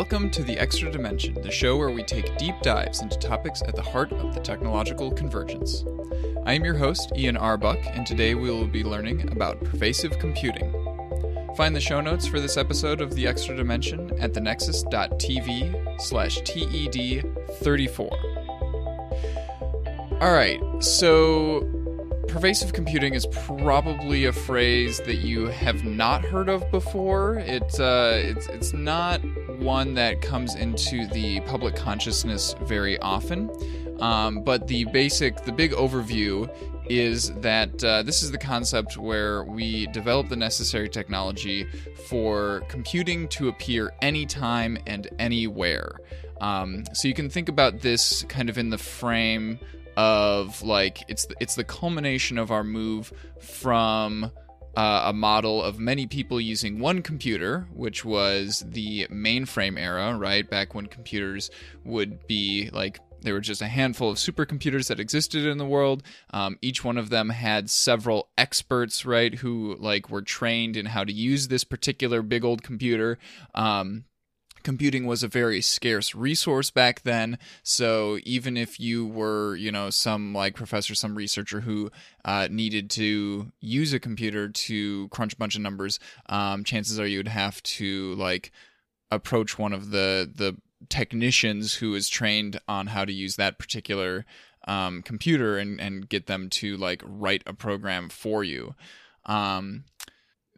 Welcome to The Extra Dimension, the show where we take deep dives into topics at the heart of the technological convergence. I am your host, Ian Arbuck, and today we will be learning about pervasive computing. Find the show notes for this episode of The Extra Dimension at thenexus.tv slash TED34. All right, so pervasive computing is probably a phrase that you have not heard of before. It, uh, it's, it's not one that comes into the public consciousness very often. Um, but the basic, the big overview is that uh, this is the concept where we develop the necessary technology for computing to appear anytime and anywhere. Um, so you can think about this kind of in the frame of like it's the, it's the culmination of our move from uh, a model of many people using one computer, which was the mainframe era, right? Back when computers would be like there were just a handful of supercomputers that existed in the world. Um, each one of them had several experts, right, who like were trained in how to use this particular big old computer. Um, computing was a very scarce resource back then. So even if you were you know some like professor some researcher who uh, needed to use a computer to crunch a bunch of numbers um, chances are you would have to like approach one of the the technicians who is trained on how to use that particular um, computer and and get them to like write a program for you. Um,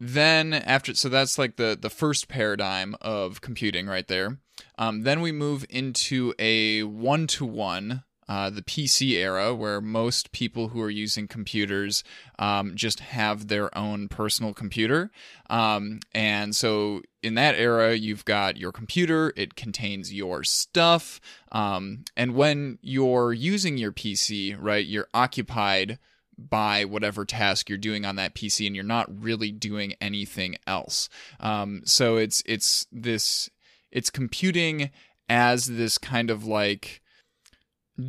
then after so that's like the the first paradigm of computing right there um, then we move into a one-to-one uh, the PC era, where most people who are using computers um, just have their own personal computer. Um, and so in that era, you've got your computer, it contains your stuff. Um, and when you're using your PC, right, you're occupied by whatever task you're doing on that PC, and you're not really doing anything else. Um, so it's it's this it's computing as this kind of like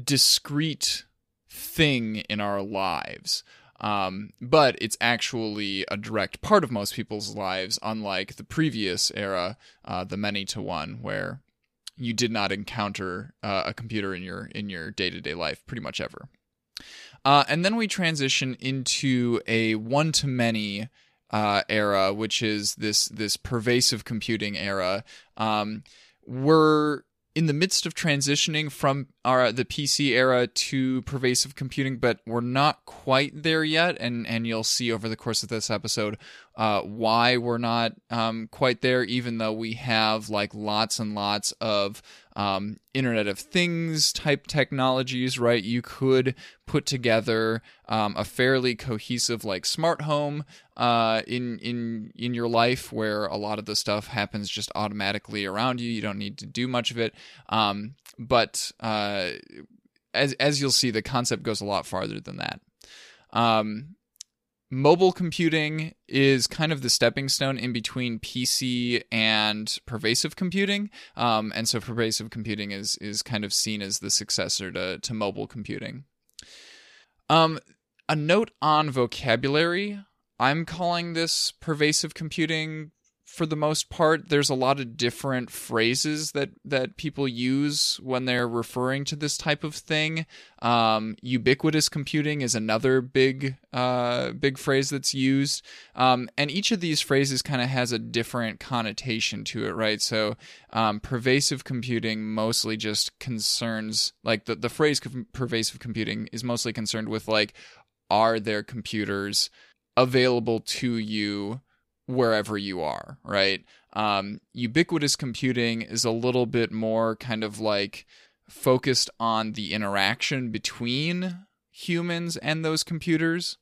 discrete thing in our lives. Um, but it's actually a direct part of most people's lives, unlike the previous era, uh, the many to one, where you did not encounter uh, a computer in your in your day to day life pretty much ever. Uh, and then we transition into a one to many uh, era, which is this this pervasive computing era. Um, we're in the midst of transitioning from our the PC era to pervasive computing, but we're not quite there yet, and and you'll see over the course of this episode uh, why we're not um, quite there, even though we have like lots and lots of um, Internet of Things type technologies, right? You could put together um, a fairly cohesive like smart home uh, in in in your life where a lot of the stuff happens just automatically around you. You don't need to do much of it. Um, but uh, as as you'll see, the concept goes a lot farther than that. Um, mobile computing is kind of the stepping stone in between PC and pervasive computing. Um, and so pervasive computing is is kind of seen as the successor to, to mobile computing. Um, a note on vocabulary. I'm calling this pervasive computing for the most part there's a lot of different phrases that that people use when they're referring to this type of thing. Um, ubiquitous computing is another big uh, big phrase that's used. Um, and each of these phrases kind of has a different connotation to it right? So um, pervasive computing mostly just concerns like the, the phrase pervasive computing is mostly concerned with like are there computers available to you wherever you are, right? Um, ubiquitous computing is a little bit more kind of like focused on the interaction between humans and those computers.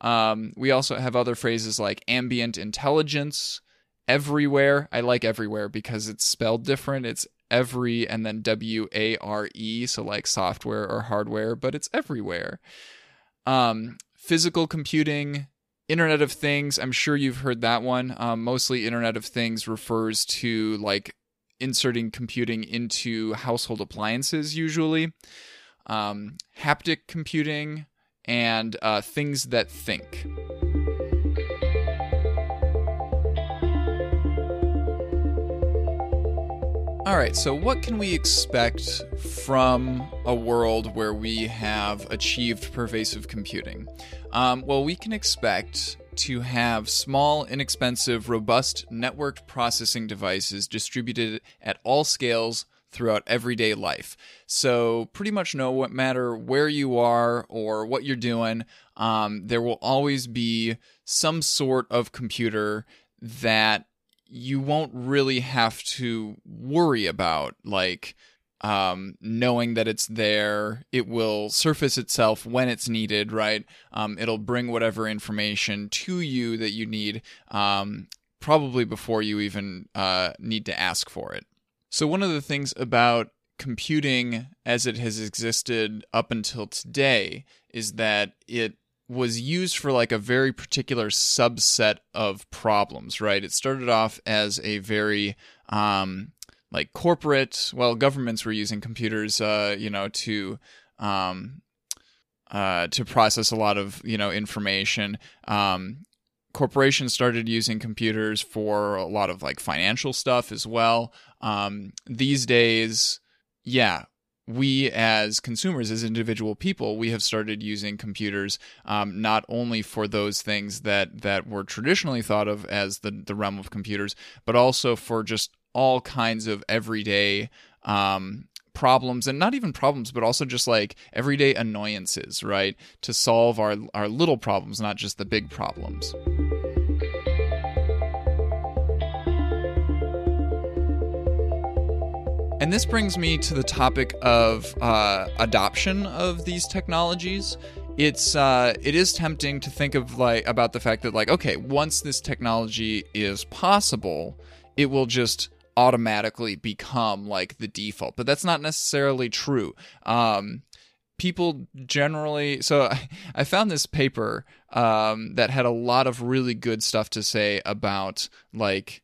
Um, we also have other phrases like ambient intelligence, everyware. I like everyware because it's spelled different. It's every and then W A R E, so like software or hardware, but it's everyware. Um, physical computing, Internet of Things, I'm sure you've heard that one. Um, mostly, Internet of Things refers to like inserting computing into household appliances, usually. Um, haptic computing and uh, things that think. All right, so what can we expect from a world where we have achieved pervasive computing? Um, well, we can expect to have small, inexpensive, robust networked processing devices distributed at all scales throughout everyday life. So, pretty much no matter where you are or what you're doing, um, there will always be some sort of computer that you won't really have to worry about, like um, knowing that it's there. It will surface itself when it's needed, right? Um, it'll bring whatever information to you that you need, um, probably before you even uh, need to ask for it. So, one of the things about computing as it has existed up until today is that it was used for like a very particular subset of problems, right? It started off as a very um, like corporate, well, governments were using computers, uh, you know, to um, uh, to process a lot of you know information. Um, corporations started using computers for a lot of like financial stuff as well. Um, these days, yeah, we as consumers, as individual people, we have started using computers um, not only for those things that that were traditionally thought of as the the realm of computers, but also for just all kinds of everyday um, problems and not even problems but also just like everyday annoyances right to solve our our little problems not just the big problems And this brings me to the topic of uh, adoption of these technologies. It's uh, it is tempting to think of like about the fact that like okay, once this technology is possible, it will just automatically become like the default. But that's not necessarily true. Um, people generally so I, found this paper um, that had a lot of really good stuff to say about like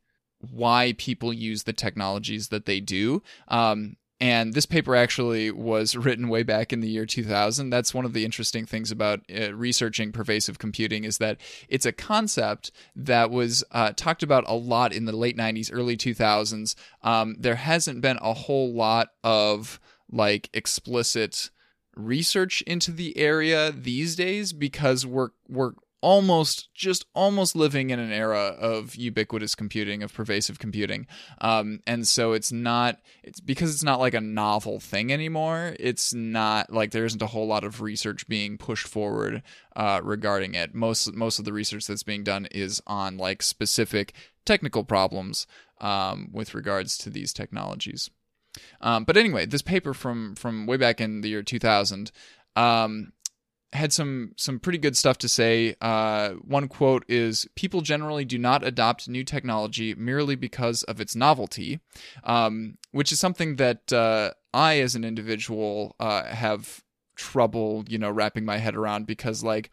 why people use the technologies that they do. Um, and this paper actually was written way back in the year 2000. That's one of the interesting things about uh, researching pervasive computing is that it's a concept that was uh, talked about a lot in the late 90s, early 2000s. Um, there hasn't been a whole lot of like explicit research into the area these days because we're we're almost just almost living in an era of ubiquitous computing of pervasive computing. Um, and so it's not it's because it's not like a novel thing anymore it's not like there isn't a whole lot of research being pushed forward uh, regarding it. Most most of the research that's being done is on like specific technical problems um, with regards to these technologies. Um, but anyway this paper from from way back in the year 2000 um, had some some pretty good stuff to say. Uh, one quote is: "People generally do not adopt new technology merely because of its novelty," um, which is something that uh, I, as an individual, uh, have trouble, you know, wrapping my head around because, like,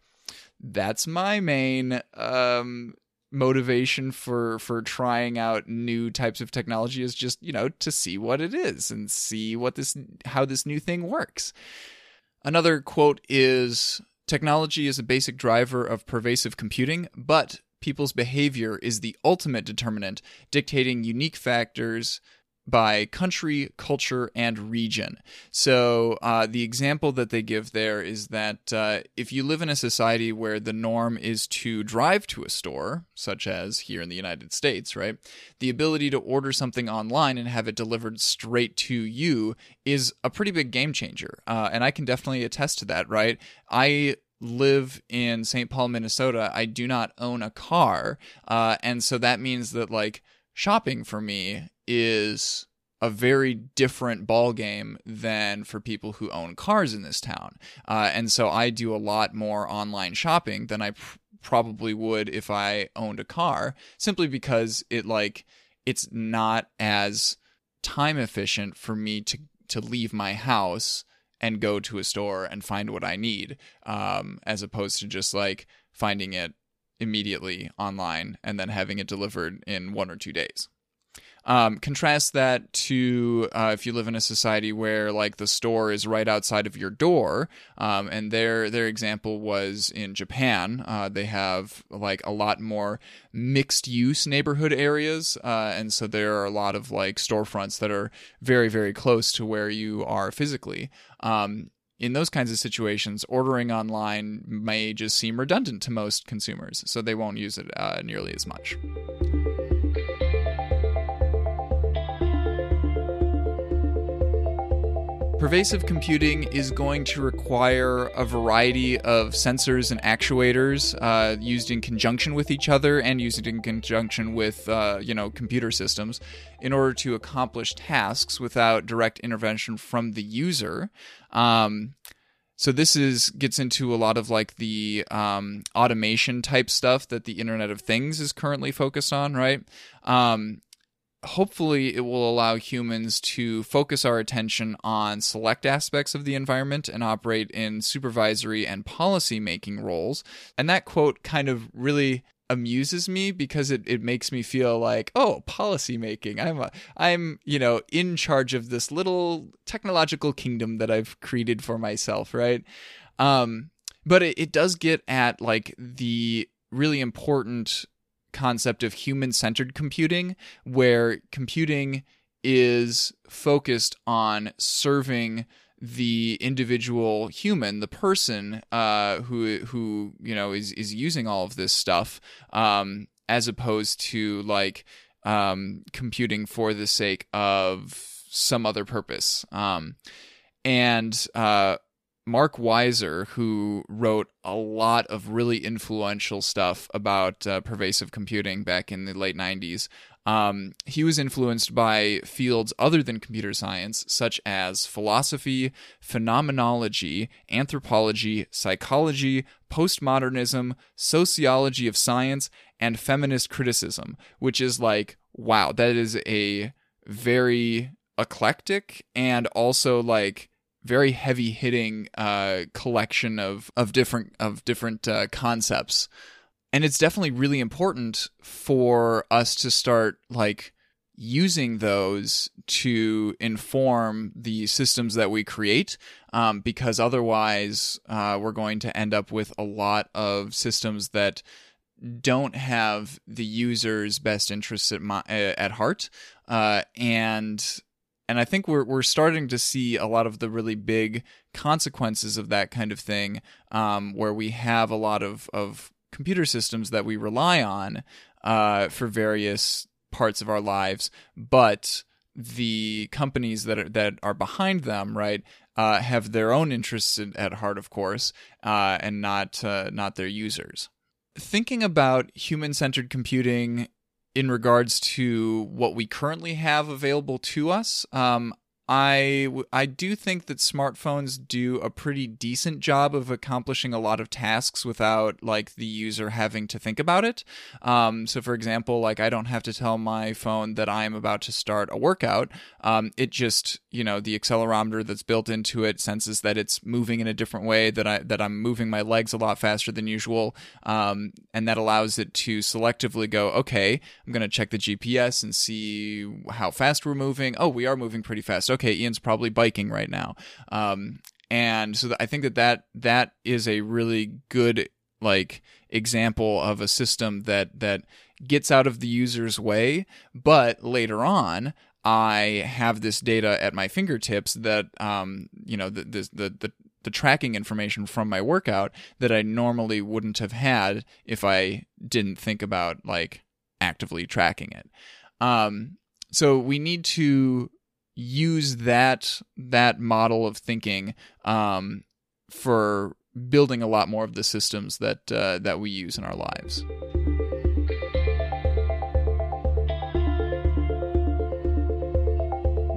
that's my main um, motivation for for trying out new types of technology is just you know to see what it is and see what this how this new thing works Another quote is Technology is a basic driver of pervasive computing, but people's behavior is the ultimate determinant, dictating unique factors by country, culture, and region. So, uh, the example that they give there is that uh, if you live in a society where the norm is to drive to a store, such as here in the United States, right, the ability to order something online and have it delivered straight to you is a pretty big game changer. Uh, and I can definitely attest to that, right? I live in St. Paul, Minnesota. I do not own a car. Uh, and so that means that, like, shopping for me is a very different ball game than for people who own cars in this town. Uh, and so I do a lot more online shopping than I pr- probably would if I owned a car, simply because it like it's not as time efficient for me to to leave my house and go to a store and find what I need, um, as opposed to just like finding it immediately online and then having it delivered in one or two days. Um, contrast that to uh, if you live in a society where like the store is right outside of your door, um, and their their example was in Japan. Uh, they have like a lot more mixed use neighborhood areas, uh, and so there are a lot of like storefronts that are very very close to where you are physically. Um, in those kinds of situations, ordering online may just seem redundant to most consumers, so they won't use it uh, nearly as much. Pervasive computing is going to require a variety of sensors and actuators uh, used in conjunction with each other and used in conjunction with, uh, you know, computer systems in order to accomplish tasks without direct intervention from the user. Um, so this is gets into a lot of like the um, automation type stuff that the Internet of Things is currently focused on, right? Um, hopefully it will allow humans to focus our attention on select aspects of the environment and operate in supervisory and policy making roles. And that quote kind of really amuses me because it, it makes me feel like oh policy making i'm a, i'm you know in charge of this little technological kingdom that i've created for myself right um but it, it does get at like the really important concept of human centered computing, where computing is focused on serving the individual human, the person uh, who who you know is is using all of this stuff, um, as opposed to like um, computing for the sake of some other purpose. Um, and uh, Mark Weiser, who wrote a lot of really influential stuff about uh, pervasive computing back in the late 90s, um, he was influenced by fields other than computer science, such as philosophy, phenomenology, anthropology, psychology, postmodernism, sociology of science, and feminist criticism, which is like, wow, that is a very eclectic and also like very heavy hitting uh, collection of of different of different uh, concepts, and it's definitely really important for us to start like using those to inform the systems that we create um, because otherwise uh, we're going to end up with a lot of systems that don't have the user's best interests at, my, at heart. Uh, and and I think we're we're starting to see a lot of the really big consequences of that kind of thing, um, where we have a lot of of computer systems that we rely on uh, for various parts of our lives, but the companies that are that are behind them, right, uh, have their own interests at heart, of course, uh, and not uh, not their users. Thinking about human centered computing in regards to what we currently have available to us. Um, I I do think that smartphones do a pretty decent job of accomplishing a lot of tasks without like the user having to think about it. Um, so, for example, like I don't have to tell my phone that I am about to start a workout. Um, it just you know the accelerometer that's built into it senses that it's moving in a different way that I that I'm moving my legs a lot faster than usual, um, and that allows it to selectively go. Okay, I'm going to check the GPS and see how fast we're moving. Oh, we are moving pretty fast. Okay okay, Ian's probably biking right now. Um, and so I think that, that that is a really good like example of a system that that gets out of the user's way, but later on I have this data at my fingertips that um, you know the, the the the tracking information from my workout that I normally wouldn't have had if I didn't think about like actively tracking it. Um, so we need to use that that model of thinking um, for building a lot more of the systems that uh, that we use in our lives.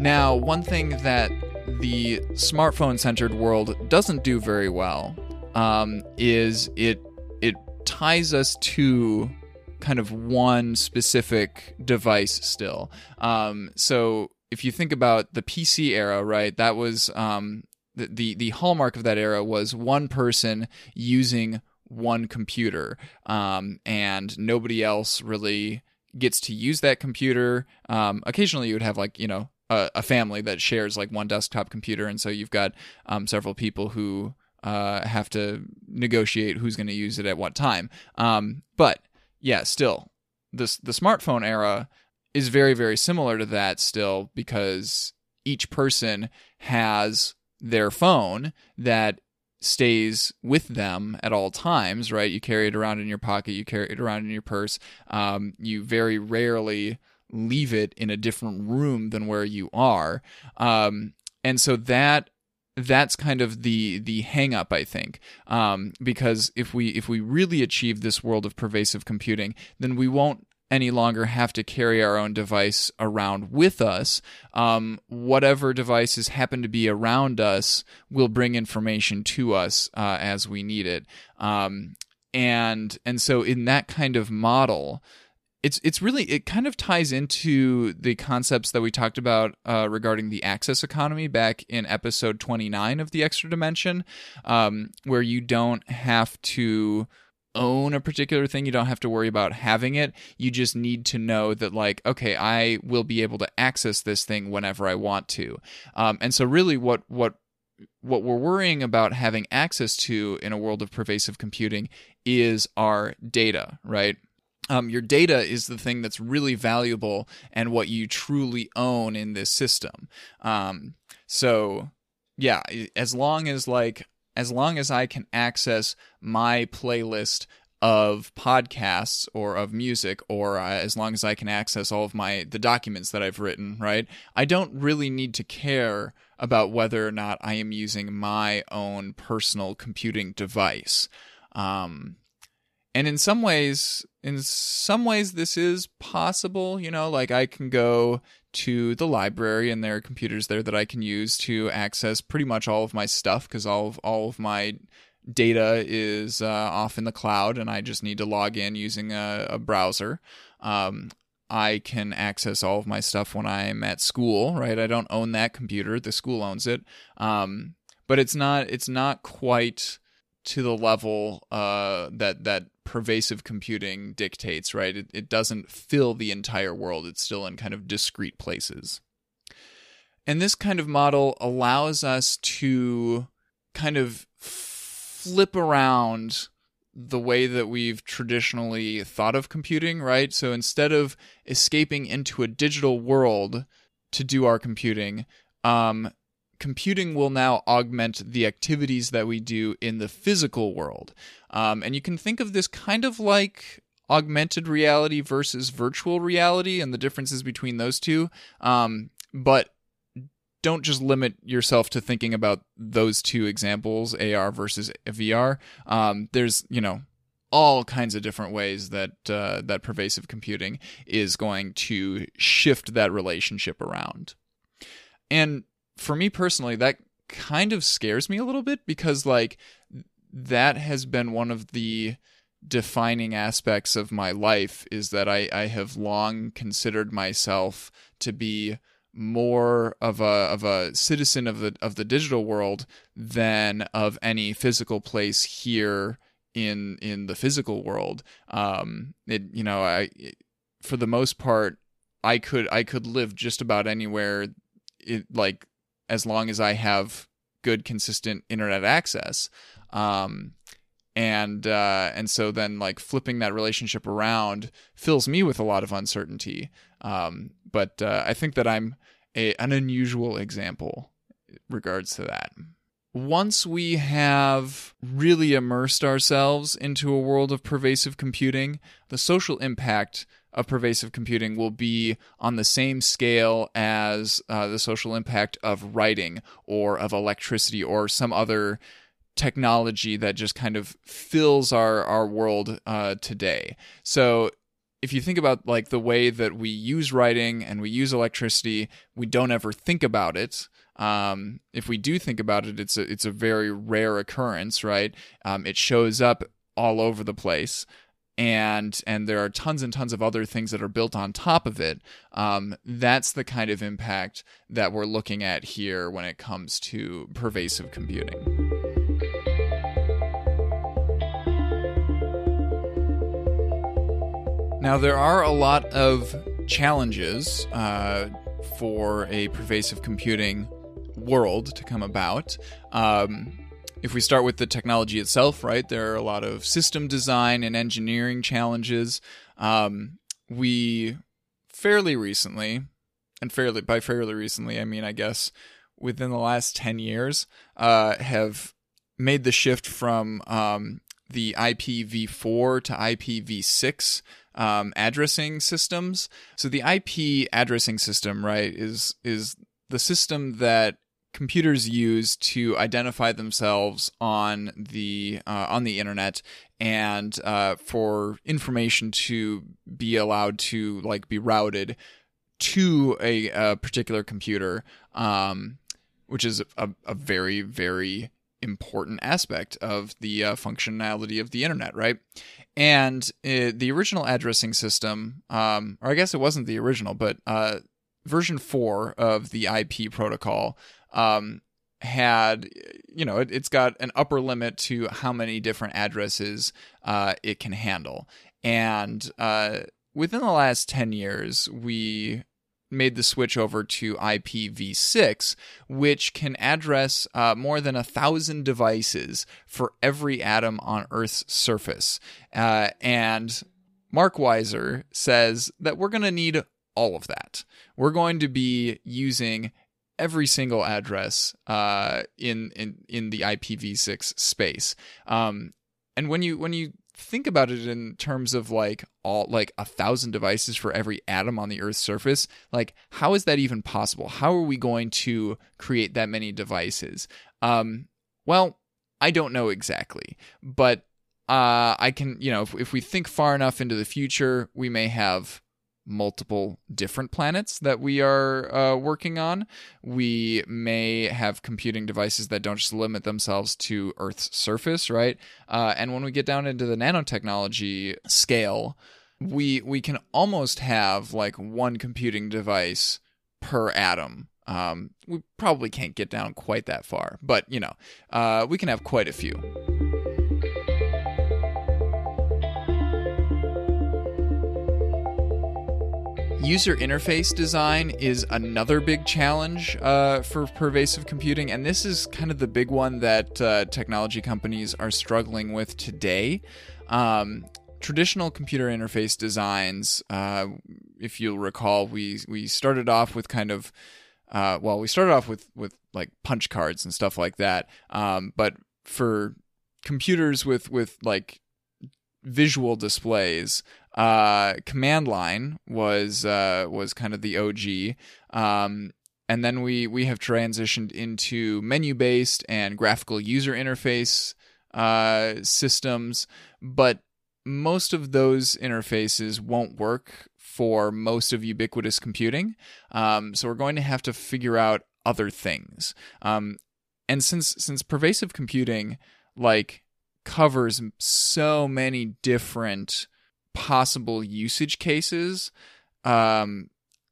Now, one thing that the smartphone centered world doesn't do very well um, is it it ties us to kind of one specific device still. Um, so if you think about the PC era, right, that was um, the, the, the hallmark of that era was one person using one computer, um, and nobody else really gets to use that computer. Um, occasionally, you would have like you know a, a, family that shares like one desktop computer, and so you've got um, several people who uh, have to negotiate who's going to use it at what time. Um, but yeah, still, this the smartphone era is very very similar to that still because each person has their phone that stays with them at all times, right? You carry it around in your pocket, you carry it around in your purse. Um, you very rarely leave it in a different room than where you are. Um, and so that that's kind of the the hang up i think um, because if we if we really achieve this world of pervasive computing then we won't any longer have to carry our own device around with us. Um, whatever devices happen to be around us will bring information to us uh, as we need it. Um, and and so in that kind of model, it's it's really it kind of ties into the concepts that we talked about uh, regarding the access economy back in episode 29 of the extra dimension um, where you don't have to own a particular thing. You don't have to worry about having it. You just need to know that like okay i will be able to access this thing whenever i want to. Um, and so really what what what we're worrying about having access to in a world of pervasive computing is our data right um, your data is the thing that's really valuable and what you truly own in this system. Um, so, yeah, as long as like as long as I can access my playlist of podcasts or of music or uh, as long as I can access all of my the documents that I've written, right? I don't really need to care about whether or not I am using my own personal computing device. Um, and in some ways in some ways this is possible you know like i can go to the library and there are computers there that i can use to access pretty much all of my stuff because all of all of my data is uh, off in the cloud and i just need to log in using a, a browser. Um, i can access all of my stuff when i'm at school right? I don't own that computer. The school owns it. Um, but it's not it's not quite to the level uh, that that pervasive computing dictates, right? It, it doesn't fill the entire world, it's still in kind of discrete places. And this kind of model allows us to kind of flip around the way that we've traditionally thought of computing, right? So instead of escaping into a digital world to do our computing, um, computing will now augment the activities that we do in the physical world. Um, and you can think of this kind of like augmented reality versus virtual reality and the differences between those two. Um, but don't just limit yourself to thinking about those two examples, AR versus VR. Um, there's, you know, all kinds of different ways that uh, that pervasive computing is going to shift that relationship around. And for me personally, that kind of scares me a little bit because like that has been one of the defining aspects of my life is that I, I have long considered myself to be more of a of a citizen of the of the digital world than of any physical place here in in the physical world. Um, it you know I for the most part I could I could live just about anywhere. It, like as long as I have good consistent internet access. Um, and uh, and so then like flipping that relationship around fills me with a lot of uncertainty. Um, but uh, I think that I'm a, an unusual example regards to that. Once we have really immersed ourselves into a world of pervasive computing, the social impact of pervasive computing will be on the same scale as uh, the social impact of writing or of electricity or some other technology that just kind of fills our our world uh, today. So if you think about like the way that we use writing and we use electricity, we don't ever think about it. Um, if we do think about it, it's a it's a very rare occurrence, right? Um, it shows up all over the place and and there are tons and tons of other things that are built on top of it um, that's the kind of impact that we're looking at here when it comes to pervasive computing Now, there are a lot of challenges uh, for a pervasive computing world to come about. Um, if we start with the technology itself, right, there are a lot of system design and engineering challenges. Um, we fairly recently, and fairly by fairly recently, I mean, I guess within the last 10 years, uh, have made the shift from um, the IPv4 to IPv6 um, addressing systems. So the IP addressing system, right, is is the system that computers use to identify themselves on the uh, on the internet and uh, for information to be allowed to like be routed to a, a particular computer, um, which is a, a very very important aspect of the uh, functionality of the internet, right? And it, the original addressing system, um, or I guess it wasn't the original, but uh, version four of the IP protocol um, had, you know, it, has got an upper limit to how many different addresses uh, it can handle. And uh, within the last 10 years, we made the switch over to IPv6, which can address uh, more than a thousand devices for every atom on Earth's surface. Uh, and Mark Weiser says that we're going to need all of that. We're going to be using every single address uh, in in in the IPv6 space. Um, and when you when you think about it in terms of like all like a thousand devices for every atom on the earth's surface like how is that even possible how are we going to create that many devices um well i don't know exactly but uh i can you know if, if we think far enough into the future we may have multiple different planets that we are uh, working on. We may have computing devices that don't just limit themselves to Earth's surface, right? Uh, and when we get down into the nanotechnology scale, we we can almost have like one computing device per atom. Um, we probably can't get down quite that far, but you know, uh, we can have quite a few. User interface design is another big challenge uh, for pervasive computing, and this is kind of the big one that uh, technology companies are struggling with today. Um, traditional computer interface designs, uh, if you'll recall, we we started off with kind of uh, well, we started off with with like punch cards and stuff like that. Um, but for computers with with like visual displays, uh, command line was uh, was kind of the OG. Um, and then we we have transitioned into menu based and graphical user interface uh, systems, but most of those interfaces won't work for most of ubiquitous computing. Um, so we're going to have to figure out other things. Um, and since since pervasive computing like covers so many different possible usage cases, um,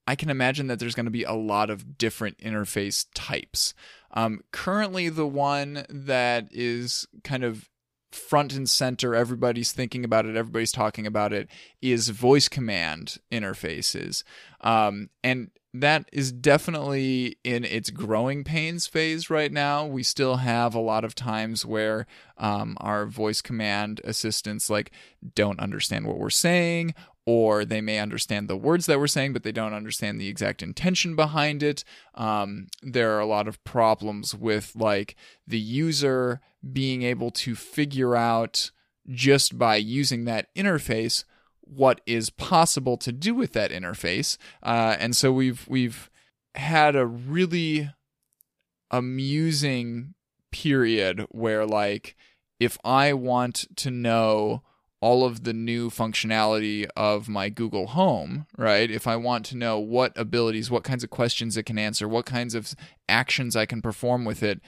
I can imagine that there's going to be a lot of different interface types. Um, currently, the one that is kind of front and center, everybody's thinking about it, everybody's talking about it, is voice command interfaces. Um, and that is definitely in its growing pains phase right now. We still have a lot of times where um, our voice command assistants like don't understand what we're saying, or they may understand the words that we're saying, but they don't understand the exact intention behind it. Um, there are a lot of problems with like the user being able to figure out just by using that interface what is possible to do with that interface. Uh, and so we've we've had a really amusing period where like if I want to know all of the new functionality of my Google Home, right? If I want to know what abilities, what kinds of questions it can answer, what kinds of actions I can perform with it,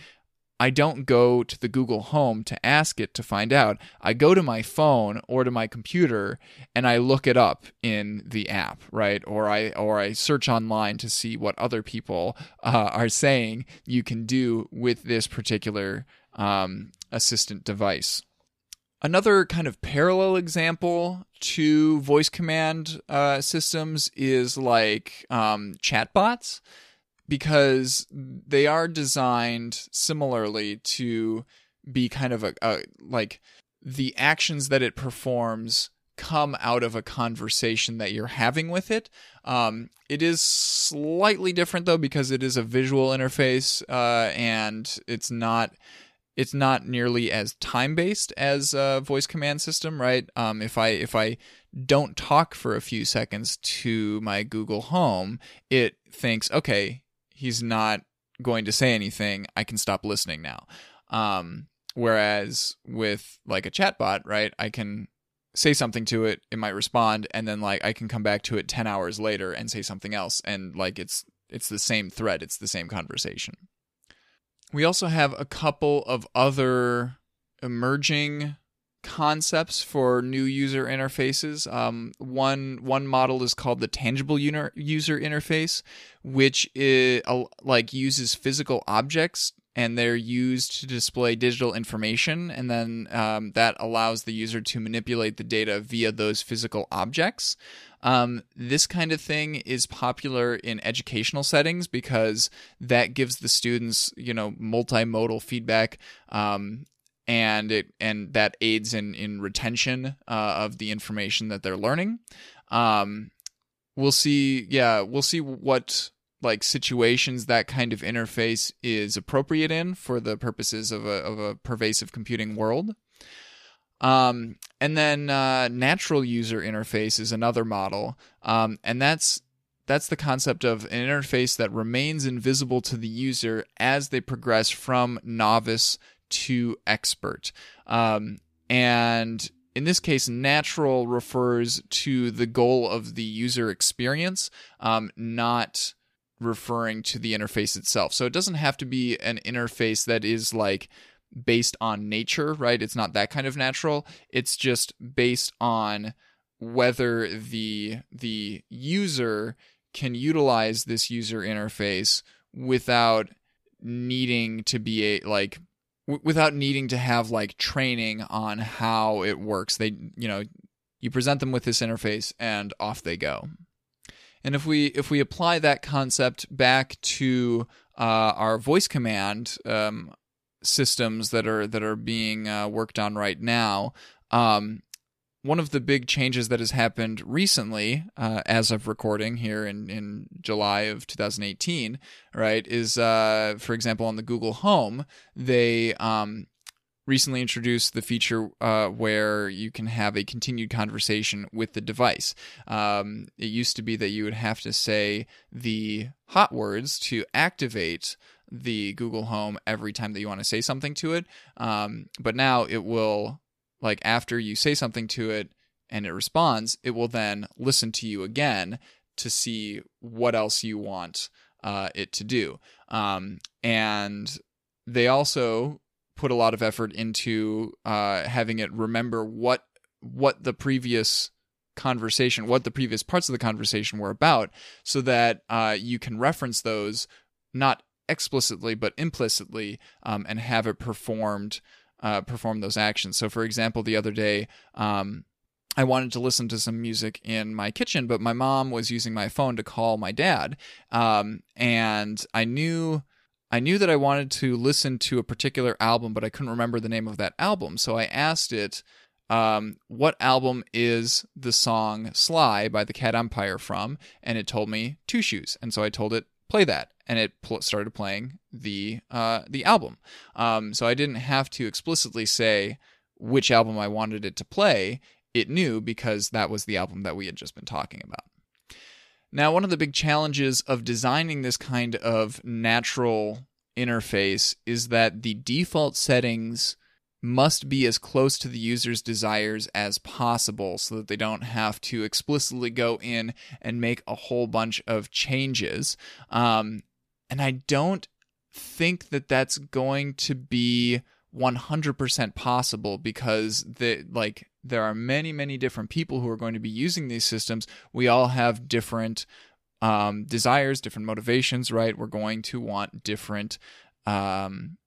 I don't go to the Google Home to ask it to find out. I go to my phone or to my computer and I look it up in the app, right? Or I or I search online to see what other people uh, are saying you can do with this particular um, assistant device. Another kind of parallel example to voice command uh, systems is like um, chatbots, because they are designed similarly to be kind of a, a like the actions that it performs come out of a conversation that you're having with it. Um, it is slightly different though because it is a visual interface uh, and it's not it's not nearly as time based as a voice command system, right? Um, if I if I don't talk for a few seconds to my Google Home, it thinks, okay, he's not going to say anything. I can stop listening now. Um, whereas with like a chatbot, right, I can say something to it, it might respond, and then like I can come back to it ten hours later and say something else, and like it's it's the same thread, it's the same conversation. We also have a couple of other emerging concepts for new user interfaces. Um, one one model is called the tangible user interface, which is, like uses physical objects and they're used to display digital information, and then um, that allows the user to manipulate the data via those physical objects. Um, this kind of thing is popular in educational settings because that gives the students, you know, multimodal feedback, um, and it and that aids in in retention uh, of the information that they're learning. Um, we'll see. Yeah, we'll see what like situations that kind of interface is appropriate in for the purposes of a, of a pervasive computing world. Um, and then uh, natural user interface is another model, um, and that's that's the concept of an interface that remains invisible to the user as they progress from novice to expert. Um, and in this case, natural refers to the goal of the user experience, um, not referring to the interface itself. So it doesn't have to be an interface that is like based on nature, right? It's not that kind of natural. It's just based on whether the the user can utilize this user interface without needing to be a like without needing to have like training on how it works. They you know, you present them with this interface and off they go. And if we if we apply that concept back to uh, our voice command um, systems that are that are being uh, worked on right now, um, one of the big changes that has happened recently, uh, as of recording here in, in July of 2018, right, is uh, for example on the Google Home, they um, recently introduced the feature uh, where you can have a continued conversation with the device. Um, it used to be that you would have to say the hot words to activate the Google Home every time that you want to say something to it. Um, but now it will, like, after you say something to it and it responds, it will then listen to you again to see what else you want uh, it to do. Um, and they also put a lot of effort into uh, having it remember what what the previous conversation, what the previous parts of the conversation were about, so that uh, you can reference those not explicitly but implicitly um, and have it performed uh, perform those actions. So, for example, the other day. Um, I wanted to listen to some music in my kitchen, but my mom was using my phone to call my dad. Um, and I knew I knew that I wanted to listen to a particular album, but I couldn't remember the name of that album. So I asked it, um, what album is the song Sly by the Cat Empire from? And it told me Two Shoes. And so I told it, play that. And it pl- started playing the uh, the album. Um, so I didn't have to explicitly say which album I wanted it to play. It knew because that was the album that we had just been talking about. Now, one of the big challenges of designing this kind of natural interface is that the default settings must be as close to the user's desires as possible so that they don't have to explicitly go in and make a whole bunch of changes. Um, and I don't think that that's going to be 100% possible because the like there are many many different people who are going to be using these systems. We all have different um, desires different motivations right? We're going to want different um,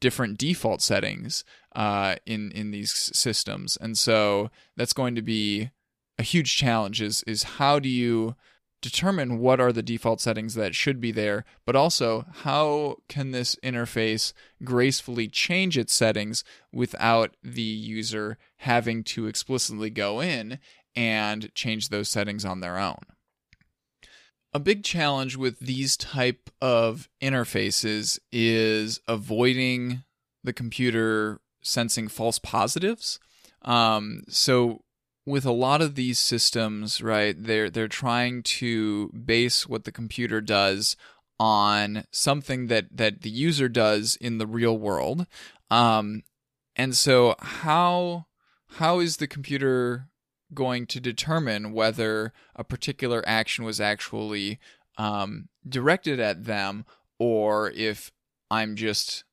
different default settings uh, in in these systems, and so that's going to be a huge challenge. Is is how do you determine what are the default settings that should be there, but also how can this interface gracefully change its settings without the user having to explicitly go in and change those settings on their own. A big challenge with these type of interfaces is avoiding the computer sensing false positives. Um, so with a lot of these systems, right, they're they're trying to base what the computer does on something that that the user does in the real world. Um, and so how how is the computer going to determine whether a particular action was actually um, directed at them or if I'm just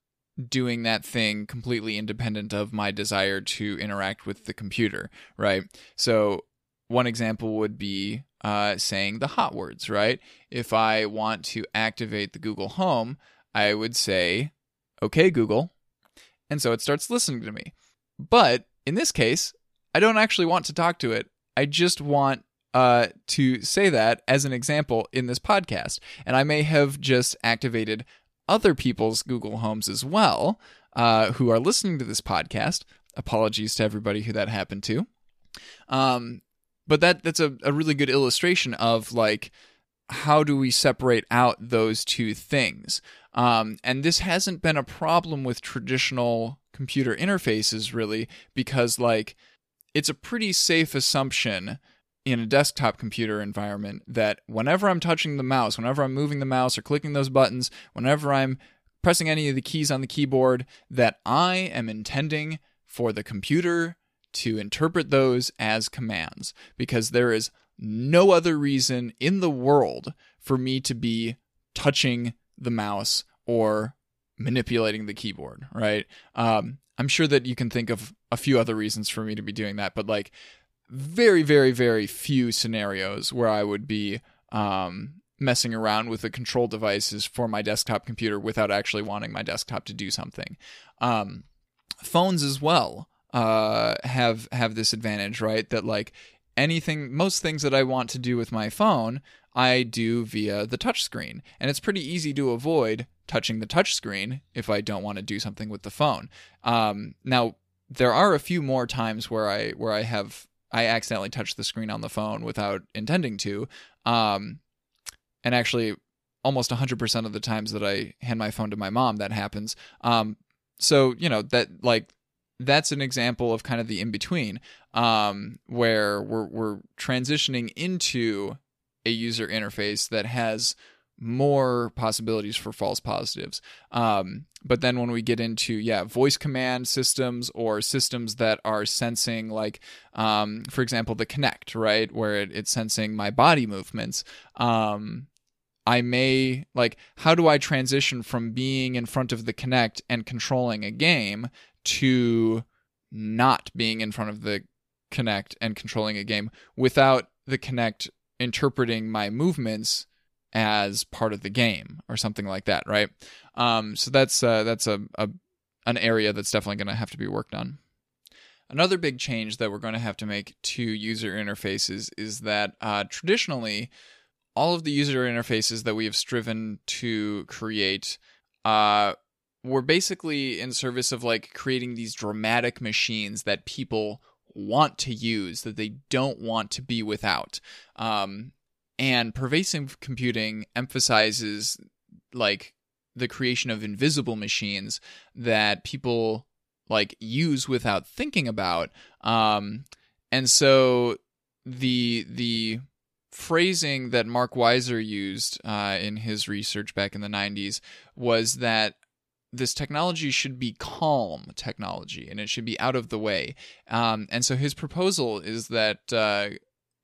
doing that thing completely independent of my desire to interact with the computer, right? So, one example would be uh, saying the hot words, right? If I want to activate the Google Home, I would say, okay, Google. And so it starts listening to me. But in this case, I don't actually want to talk to it. I just want uh, to say that as an example in this podcast. And I may have just activated other people's Google Homes as well uh, who are listening to this podcast. Apologies to everybody who that happened to. Um, but that that's a, a really good illustration of like how do we separate out those two things? Um, and this hasn't been a problem with traditional computer interfaces really because like it's a pretty safe assumption in a desktop computer environment that whenever I'm touching the mouse, whenever I'm moving the mouse or clicking those buttons, whenever I'm pressing any of the keys on the keyboard, that I am intending for the computer to interpret those as commands because there is no other reason in the world for me to be touching the mouse or manipulating the keyboard, right? Um, I'm sure that you can think of a few other reasons for me to be doing that, but like very, very, very few scenarios where I would be um, messing around with the control devices for my desktop computer without actually wanting my desktop to do something. Um, phones as well uh, have have this advantage, right? That like anything, most things that I want to do with my phone, I do via the touchscreen, and it's pretty easy to avoid touching the touchscreen if I don't want to do something with the phone. Um, now there are a few more times where I where I have I accidentally touched the screen on the phone without intending to. Um, and actually, almost 100% of the times that I hand my phone to my mom, that happens. Um, so, you know, that like, that's an example of kind of the in between um, where we're, we're transitioning into a user interface that has more possibilities for false positives. Um, but then when we get into yeah voice command systems or systems that are sensing like um, for example the Kinect right where it, it's sensing my body movements. Um, I may like how do I transition from being in front of the Kinect and controlling a game to not being in front of the Kinect and controlling a game without the Kinect interpreting my movements as part of the game or something like that, right? Um, so that's uh, that's a, a an area that's definitely going to have to be worked on. Another big change that we're going to have to make to user interfaces is that uh, traditionally, all of the user interfaces that we have striven to create uh, were basically in service of like creating these dramatic machines that people want to use that they don't want to be without. Um, and pervasive computing emphasizes like the creation of invisible machines that people like use without thinking about um, and so the the phrasing that Mark Weiser used uh, in his research back in the 90s was that this technology should be calm technology and it should be out of the way. Um, and so his proposal is that uh,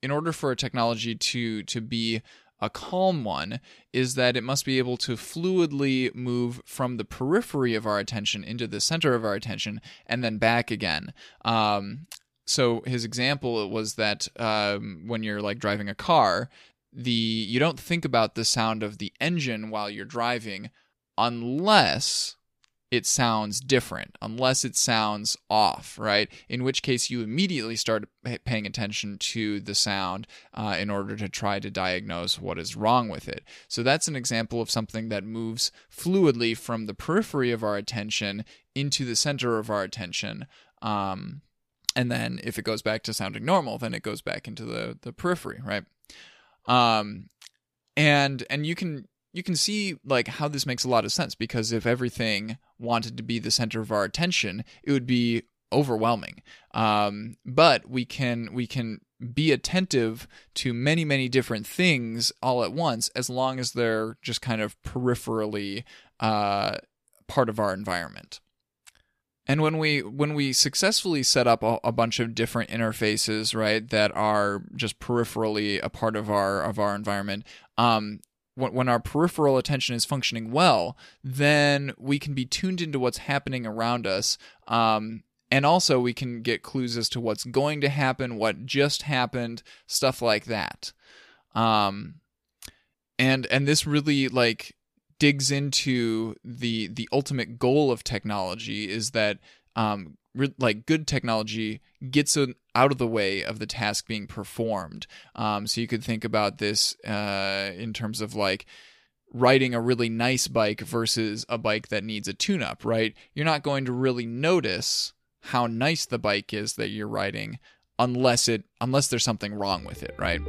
in order for a technology to to be a calm one is that it must be able to fluidly move from the periphery of our attention into the center of our attention and then back again. Um, so his example was that um, when you're like driving a car, the you don't think about the sound of the engine while you're driving unless it sounds different, unless it sounds off, right? In which case, you immediately start paying attention to the sound uh, in order to try to diagnose what is wrong with it. So, that's an example of something that moves fluidly from the periphery of our attention into the center of our attention. Um, and then if it goes back to sounding normal, then it goes back into the, the periphery, right? Um, and and you can you can see like how this makes a lot of sense because if everything wanted to be the center of our attention, it would be overwhelming. Um, but we can we can be attentive to many many different things all at once as long as they're just kind of peripherally uh, part of our environment. And when we when we successfully set up a, a, bunch of different interfaces, right, that are just peripherally a part of our of our environment, um, when our peripheral attention is functioning well, then we can be tuned into what's happening around us. Um, and also, we can get clues as to what's going to happen, what just happened, stuff like that. Um, and and this really like digs into the the ultimate goal of technology is that um, like good technology gets out of the way of the task being performed. Um, so you could think about this uh, in terms of like riding a really nice bike versus a bike that needs a tune up, right? You're not going to really notice how nice the bike is that you're riding unless it unless there's something wrong with it, right?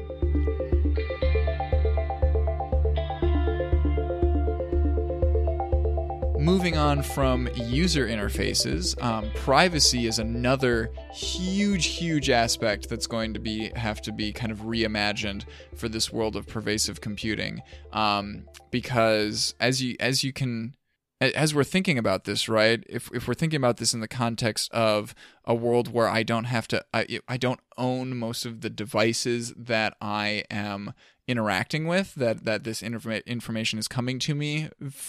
Moving on from user interfaces, um, privacy is another huge, huge aspect that's going to be have to be kind of reimagined for this world of pervasive computing. Um, because as you as you can as we're thinking about this, right? If if we're thinking about this in the context of a world where I don't have to, I, I don't own most of the devices that I am interacting with that that this informa- information is coming to me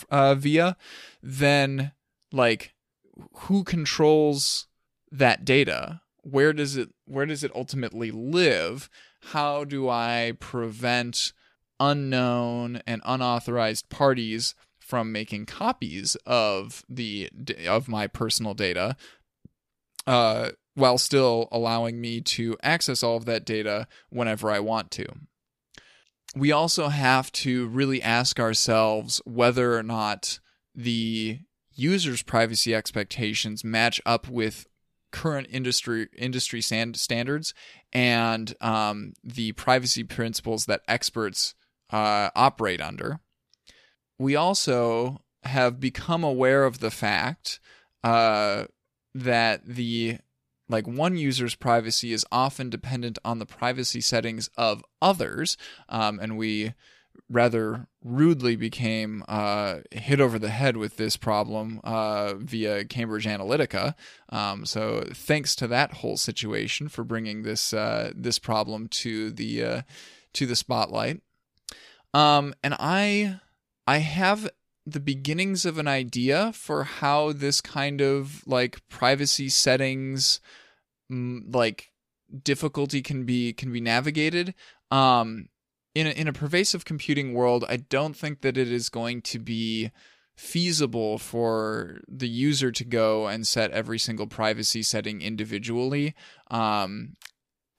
uh, via then like who controls that data? Where does it where does it ultimately live? How do i prevent unknown and unauthorized parties from making copies of the of my personal data uh, while still allowing me to access all of that data whenever I want to we also have to really ask ourselves whether or not the user's privacy expectations match up with current industry industry standards and um, the privacy principles that experts uh, operate under. We also have become aware of the fact uh, that the like one user's privacy is often dependent on the privacy settings of others, um, and we rather rudely became uh, hit over the head with this problem uh, via Cambridge Analytica. Um, so thanks to that whole situation for bringing this uh, this problem to the uh, to the spotlight. Um, and I I have the beginnings of an idea for how this kind of like privacy settings like difficulty can be can be navigated um in a, in a pervasive computing world i don't think that it is going to be feasible for the user to go and set every single privacy setting individually um,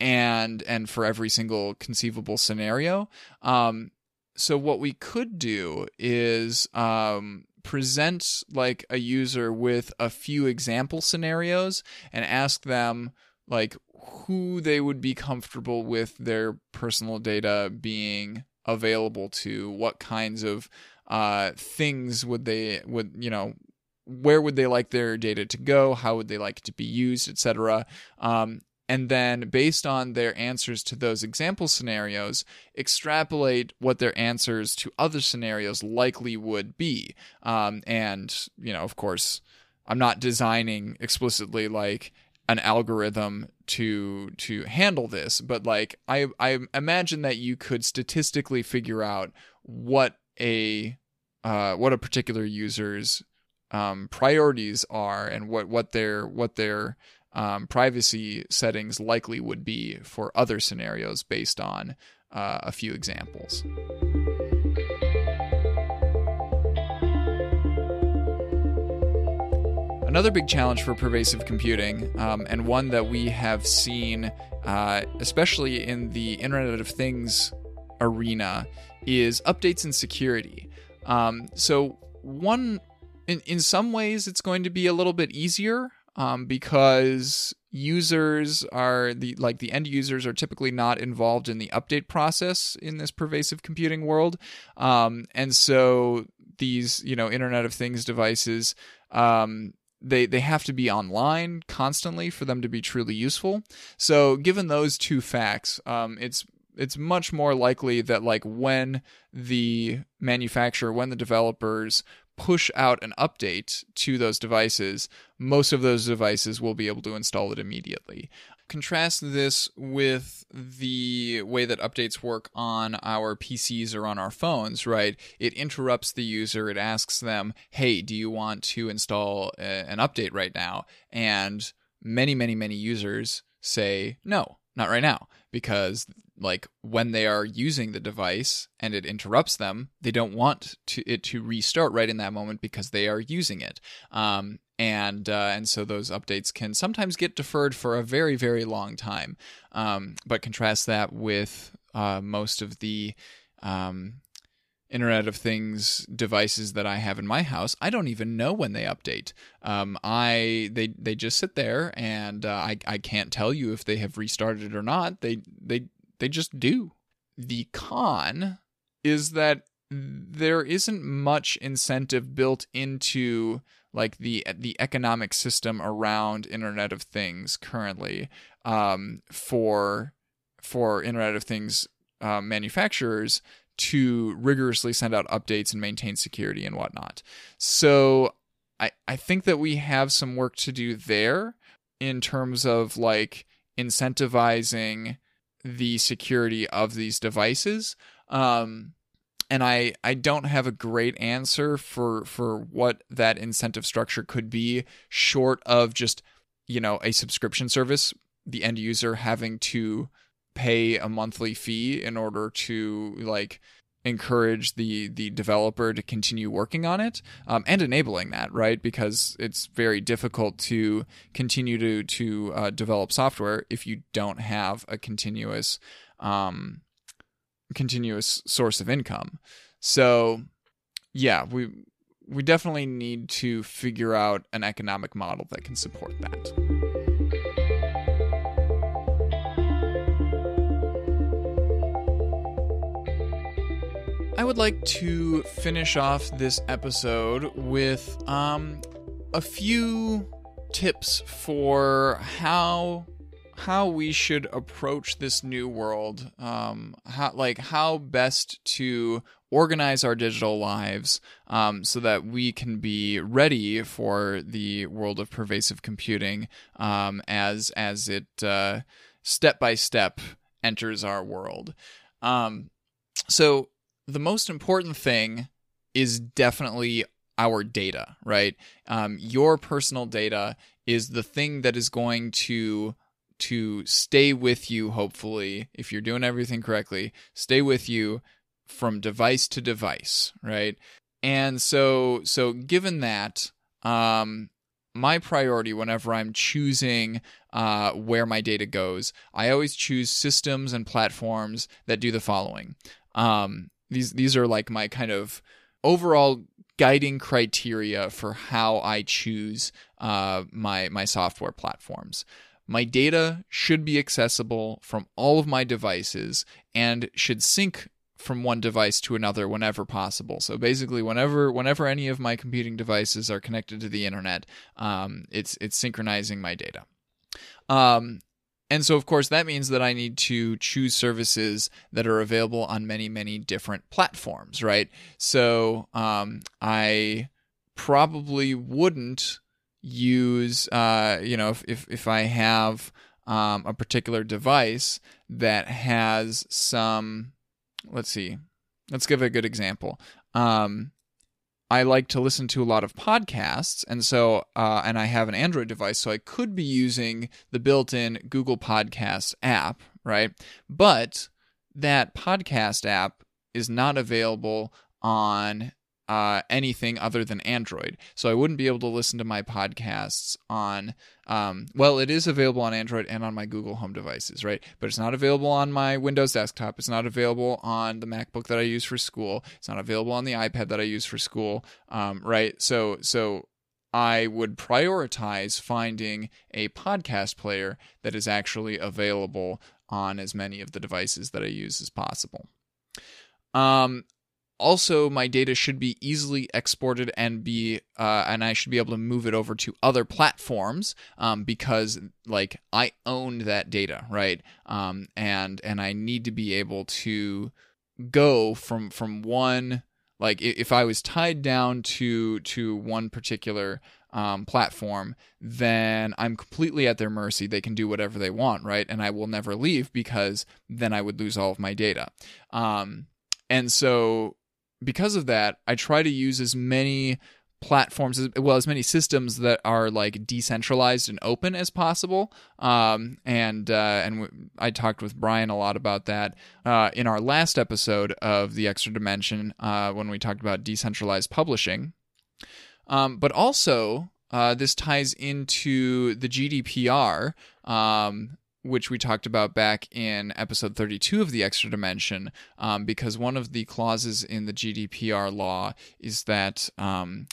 and and for every single conceivable scenario. Um, so what we could do is um, present like a user with a few example scenarios and ask them like who they would be comfortable with their personal data being available to what kinds of uh, things would they would you know where would they like their data to go how would they like it to be used etc um, and then based on their answers to those example scenarios extrapolate what their answers to other scenarios likely would be. Um, and you know of course i'm not designing explicitly like an algorithm to to handle this but like i i imagine that you could statistically figure out what a uh, what a particular user's um, priorities are and what what their what their um, privacy settings likely would be for other scenarios based on uh, a few examples. Another big challenge for pervasive computing, um, and one that we have seen, uh, especially in the Internet of Things arena, is updates and security. Um, so, one, in, in some ways, it's going to be a little bit easier um, because users are the like the end users are typically not involved in the update process in this pervasive computing world um, and so these you know internet of things devices um, they they have to be online constantly for them to be truly useful. So given those two facts, um, it's it's much more likely that like when the manufacturer, when the developers push out an update to those devices, most of those devices will be able to install it immediately. Contrast this with the way that updates work on our PCs or on our phones, right? It interrupts the user. It asks them, hey, do you want to install a, an update right now? And many, many, many users say, no, not right now because like when they are using the device and it interrupts them they don't want to, it to restart right in that moment because they are using it um, and uh, and so those updates can sometimes get deferred for a very very long time um, but contrast that with uh, most of the um, Internet of Things devices that I have in my house, I don't even know when they update. Um, I they they just sit there, and uh, I I can't tell you if they have restarted or not. They they they just do. The con is that there isn't much incentive built into like the the economic system around Internet of Things currently um, for for Internet of Things uh, manufacturers to rigorously send out updates and maintain security and whatnot. So I I think that we have some work to do there in terms of like incentivizing the security of these devices. Um, and I, I don't have a great answer for for what that incentive structure could be short of just you know a subscription service the end user having to pay a monthly fee in order to like encourage the the developer to continue working on it um, and enabling that right because it's very difficult to continue to to uh, develop software if you don't have a continuous um, continuous source of income so yeah we we definitely need to figure out an economic model that can support that. I would like to finish off this episode with um, a few tips for how how we should approach this new world. Um, how like how best to organize our digital lives um, so that we can be ready for the world of pervasive computing um, as as it uh, step by step enters our world. Um, so the most important thing is definitely our data, right? Um, your personal data is the thing that is going to to stay with you hopefully if you're doing everything correctly stay with you from device to device right and so so given that um my priority whenever i'm choosing uh, where my data goes i always choose systems and platforms that do the following um, these these are like my kind of overall guiding criteria for how I choose uh, my my software platforms. My data should be accessible from all of my devices and should sync from one device to another whenever possible. So basically, whenever whenever any of my computing devices are connected to the internet, um, it's it's synchronizing my data. Um, and so, of course, that means that I need to choose services that are available on many, many different platforms, right? So, um, I probably wouldn't use, uh, you know, if, if, if I have um, a particular device that has some, let's see, let's give a good example. Um, I like to listen to a lot of podcasts, and so uh, and I have an Android device, so I could be using the built-in Google Podcast app, right? But that podcast app is not available on uh, anything other than Android. So I wouldn't be able to listen to my podcasts on, um, well, it is available on Android and on my Google Home devices, right? But it's not available on my Windows desktop. It's not available on the MacBook that I use for school. It's not available on the iPad that I use for school, um, right? So, so I would prioritize finding a podcast player that is actually available on as many of the devices that I use as possible. Um, also my data should be easily exported and be uh, and i should be able to move it over to other platforms um, because like i own that data right um, and and i need to be able to go from from one like if i was tied down to to one particular um, platform, then I'm completely at their mercy. They can do whatever they want, right? And I will never leave because then I would lose all of my data. Um, and so because of that, I try to use as many platforms as well as many systems that are like decentralized and open as possible. Um, and uh, and w- I talked with Brian a lot about that uh, in our last episode of the extra dimension uh, when we talked about decentralized publishing. Um, but also uh, this ties into the GDPR um, which we talked about back in episode 32 of the extra dimension, um, because one of the clauses in the GDPR law is that um,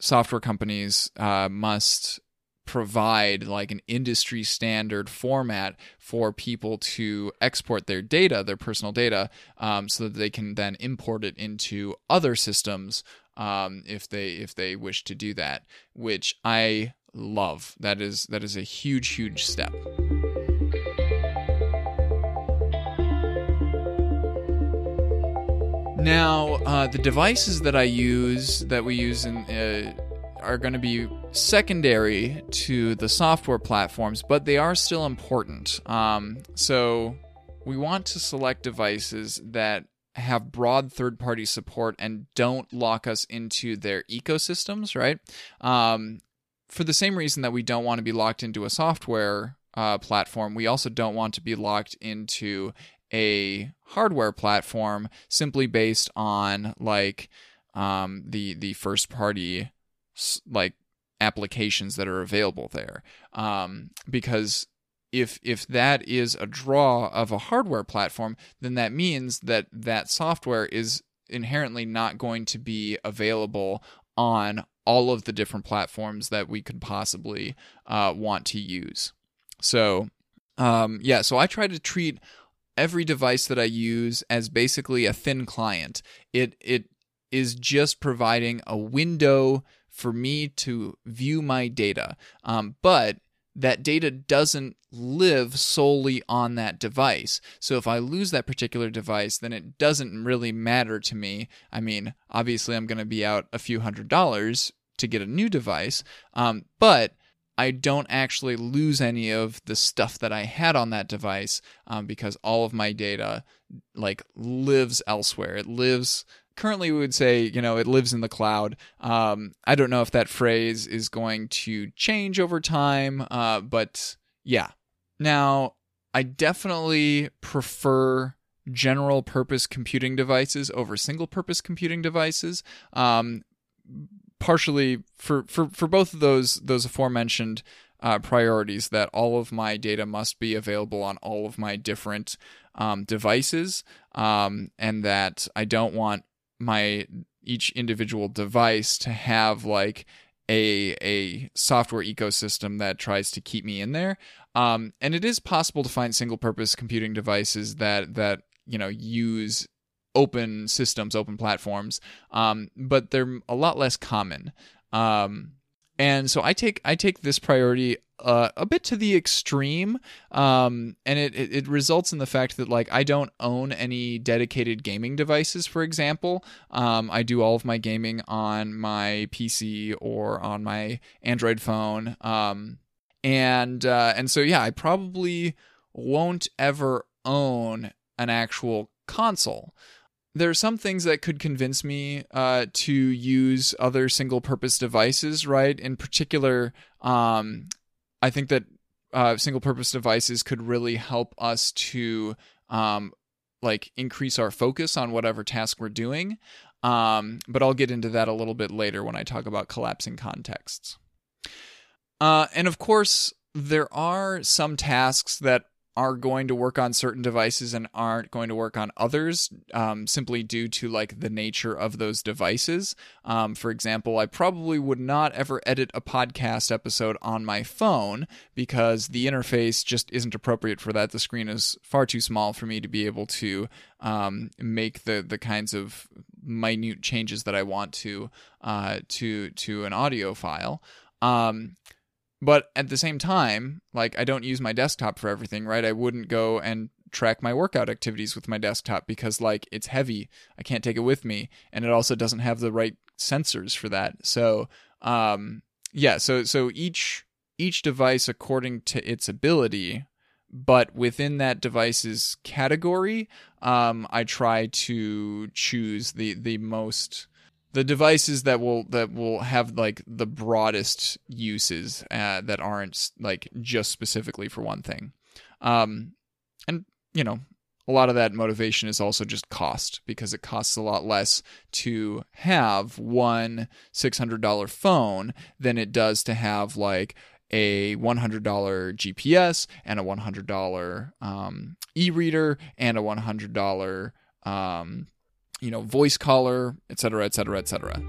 software companies uh, must provide like an industry standard format for people to export their data, their personal data, um, so that they can then import it into other systems um, if they if they wish to do that, which I love. That is that is a huge huge step. Now, uh, the devices that I use, that we use in, uh, are going to be secondary to the software platforms, but they are still important. Um, so, we want to select devices that have broad third party support and don't lock us into their ecosystems, right? Um, for the same reason that we don't want to be locked into a software uh, platform, we also don't want to be locked into a hardware platform simply based on like um, the the first party like applications that are available there. Um, because if if that is a draw of a hardware platform then that means that that software is inherently not going to be available on all of the different platforms that we could possibly uh, want to use. So um, yeah so i try to treat every device that I use as basically a thin client. It it is just providing a window for me to view my data. Um, but that data doesn't live solely on that device. So if I lose that particular device, then it doesn't really matter to me. I mean, obviously, I'm going to be out a few hundred dollars to get a new device, um, but I don't actually lose any of the stuff that I had on that device um, because all of my data like lives elsewhere. It lives currently we would say you know it lives in the cloud. Um, i don't know if that phrase is going to change over time uh, but yeah. Now i definitely prefer general purpose computing devices over single purpose computing devices. Um, partially for for for both of those those aforementioned uh, priorities that all of my data must be available on all of my different um, devices, um, and that I don't want my each individual device to have like a a software ecosystem that tries to keep me in there. Um, and it is possible to find single purpose computing devices that that you know use open systems, open platforms, um, but they're a lot less common. Um, and so I take I take this priority uh, a bit to the extreme, um, and it, it, it results in the fact that like I don't own any dedicated gaming devices. For example, um, I do all of my gaming on my PC or on my Android phone, um, and uh, and so yeah, I probably won't ever own an actual console there are some things that could convince me uh, to use other single purpose devices, right? In particular, um, I think that uh, single purpose devices could really help us to um, like increase our focus on whatever task we're doing. Um, but I'll get into that a little bit later when I talk about collapsing contexts. Uh, and of course, there are some tasks that are going to work on certain devices and aren't going to work on others um, simply due to like the nature of those devices. Um, for example i probably would not ever edit a podcast episode on my phone because the interface just isn't appropriate for that. The screen is far too small for me to be able to um, make the the kinds of minute changes that i want to uh, to to an audio file. Um, but at the same time, like I don't use my desktop for everything, right? I wouldn't go and track my workout activities with my desktop because like it's heavy. I can't take it with me and it also doesn't have the right sensors for that. So, um yeah, so so each each device according to its ability, but within that device's category, um I try to choose the the most the devices that will that will have like the broadest uses uh, that aren't like just specifically for one thing. Um and you know a lot of that motivation is also just cost because it costs a lot less to have one $600 phone than it does to have like a $100 GPS and a $100 um, e-reader and a $100 um, you know, voice caller, etc., etc., etc.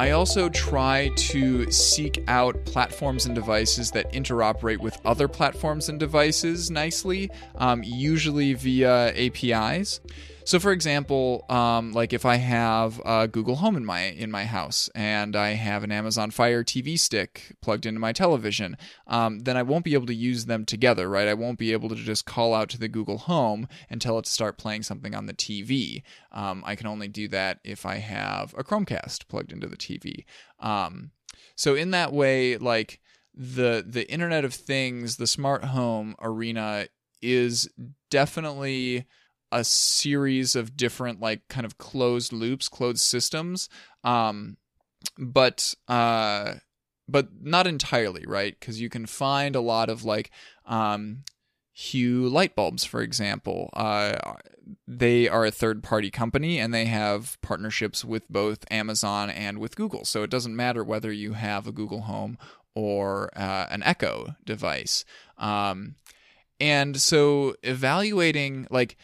I also try to seek out platforms and devices that interoperate with other platforms and devices nicely, um, usually via APIs. So, for example, um, like if I have a Google Home in my in my house and I have an Amazon Fire TV stick plugged into my television, um, then I won't be able to use them together, right? I won't be able to just call out to the Google Home and tell it to start playing something on the TV. Um, I can only do that if I have a Chromecast plugged into the TV. Um, so in that way, like the the Internet of Things, the smart home arena is definitely a series of different like kind of closed loops, closed systems. Um, but uh, but not entirely, right? Because you can find a lot of like um, Hue light bulbs, for example. Uh, they are a third party company and they have partnerships with both Amazon and with Google. So it doesn't matter whether you have a Google Home or uh, an Echo device. Um, and so evaluating, like,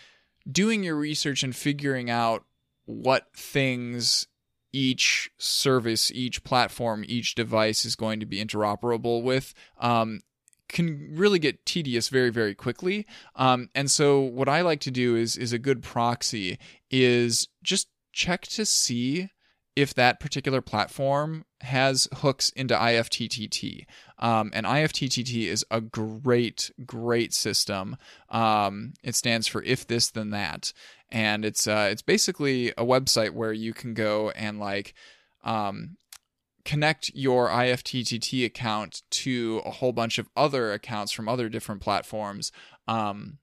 doing your research and figuring out what things each service, each platform, each device is going to be interoperable with um, can really get tedious very very quickly. Um, and so what I like to do is is a good proxy is just check to see if that particular platform has hooks into IFTTT. Um, and IFTTT is a great, great system. Um, it stands for if this then that, and it's uh, it's basically a website where you can go and like um, connect your IFTTT account to a whole bunch of other accounts from other different platforms. Um,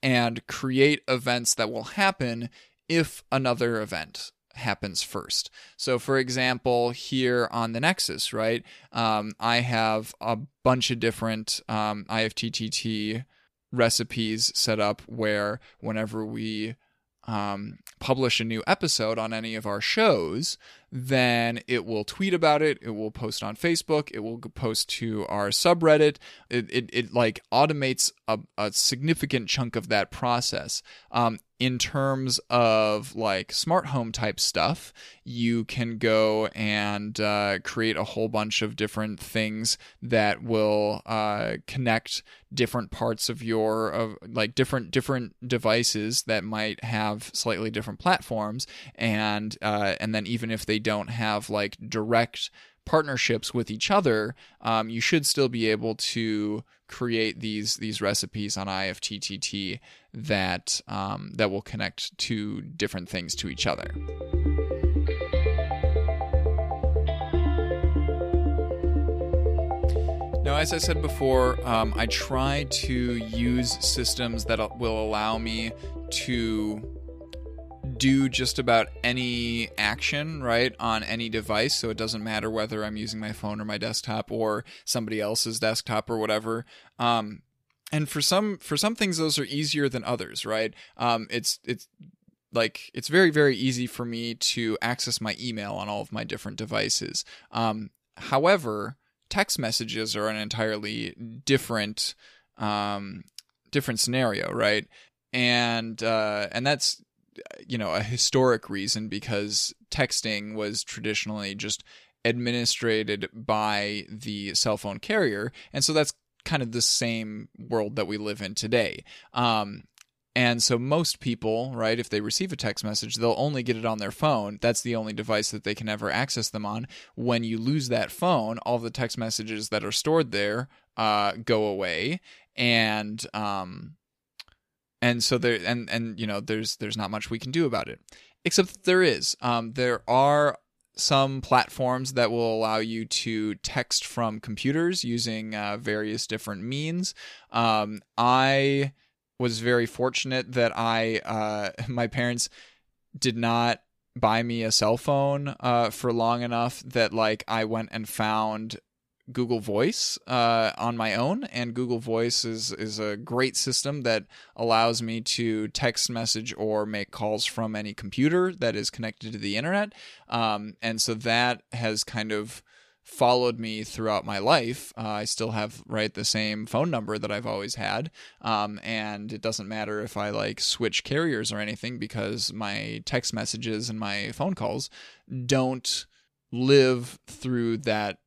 and create events that will happen if another event happens first. So, for example, here on the Nexus, right, um, I have a bunch of different um, IFTTT recipes set up where whenever we um, publish a new episode on any of our shows, then it will tweet about it. It will post on Facebook. It will post to our subreddit. It, it, it like automates a, a significant chunk of that process. Um, in terms of like smart home type stuff, you can go and uh, create a whole bunch of different things that will uh, connect different parts of your of like different different devices that might have slightly different platforms, and uh, and then even if they don't have like direct partnerships with each other, um, you should still be able to create these these recipes on IFTTT that um, that will connect to different things to each other. Now, as I said before, um, I try to use systems that will allow me to do just about any action, right, on any device. So it doesn't matter whether I'm using my phone or my desktop or somebody else's desktop or whatever. Um, and for some for some things those are easier than others, right? Um, it's it's like it's very very easy for me to access my email on all of my different devices. Um, however, text messages are an entirely different um, different scenario, right? And uh, and that's you know a historic reason because texting was traditionally just administrated by the cell phone carrier, and so that's kind of the same world that we live in today. Um, and so most people, right, if they receive a text message, they'll only get it on their phone. That's the only device that they can ever access them on. When you lose that phone, all the text messages that are stored there uh, go away, and um, and so there and and you know there's there's not much we can do about it, except there is. Um, there are some platforms that will allow you to text from computers using uh, various different means. Um, I was very fortunate that I uh, my parents did not buy me a cell phone uh, for long enough that like I went and found Google Voice uh, on my own, and Google Voice is is a great system that allows me to text message or make calls from any computer that is connected to the internet. Um, and so that has kind of followed me throughout my life. Uh, I still have right the same phone number that I've always had, um, and it doesn't matter if I like switch carriers or anything because my text messages and my phone calls don't live through that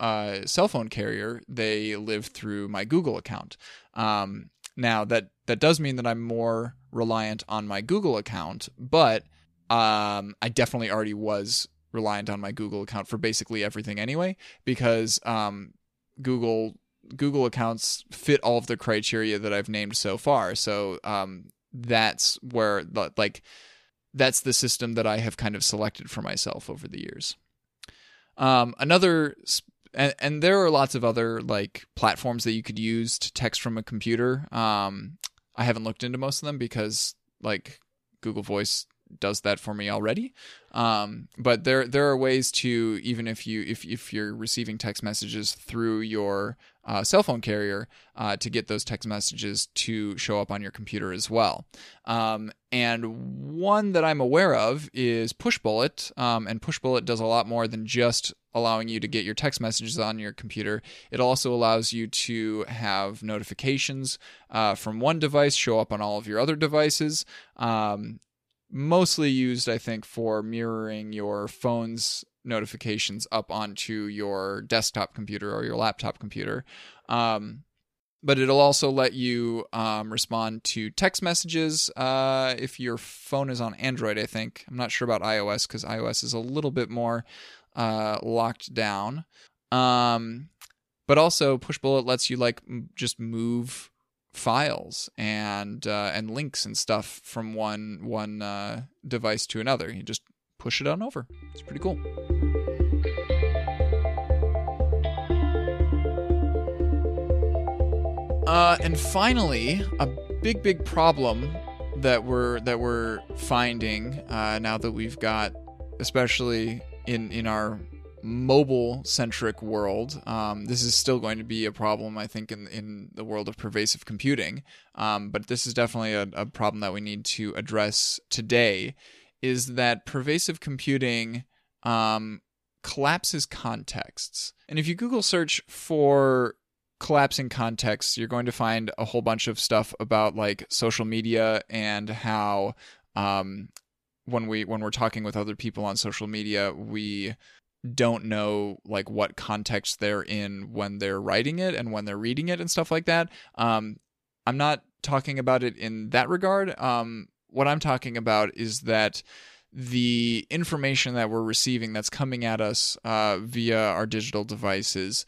uh, cell phone carrier, they live through my Google account. Um, now that that does mean that I'm more reliant on my Google account, but um, I definitely already was reliant on my Google account for basically everything anyway, because um, Google Google accounts fit all of the criteria that I've named so far. So um, that's where like that's the system that I have kind of selected for myself over the years. Um, another and, and there are lots of other like platforms that you could use to text from a computer. Um, I haven't looked into most of them because like Google Voice does that for me already. Um, but there there are ways to even if you if if you're receiving text messages through your uh, cell phone carrier uh, to get those text messages to show up on your computer as well. Um, and one that I'm aware of is Pushbullet, um, and Pushbullet does a lot more than just allowing you to get your text messages on your computer. It also allows you to have notifications uh, from one device show up on all of your other devices. Um, mostly used, I think, for mirroring your phone's notifications up onto your desktop computer or your laptop computer. Um, but it'll also let you um, respond to text messages uh, if your phone is on Android, I think. I'm not sure about iOS because iOS is a little bit more uh, locked down. Um, but also, Pushbullet lets you like m- just move files and uh, and links and stuff from one one uh, device to another. You just push it on over. It's pretty cool. Uh, and finally, a big big problem that we're that we're finding uh, now that we've got, especially in in our mobile centric world, um, this is still going to be a problem, I think, in in the world of pervasive computing. Um, but this is definitely a, a, problem that we need to address today. Is that pervasive computing um, collapses contexts? And if you Google search for collapsing contexts, you're going to find a whole bunch of stuff about like social media and how um, when we when we're talking with other people on social media, we don't know like what context they're in when they're writing it and when they're reading it and stuff like that. Um, I'm not talking about it in that regard. Um, what I'm talking about is that the information that we're receiving that's coming at us uh, via our digital devices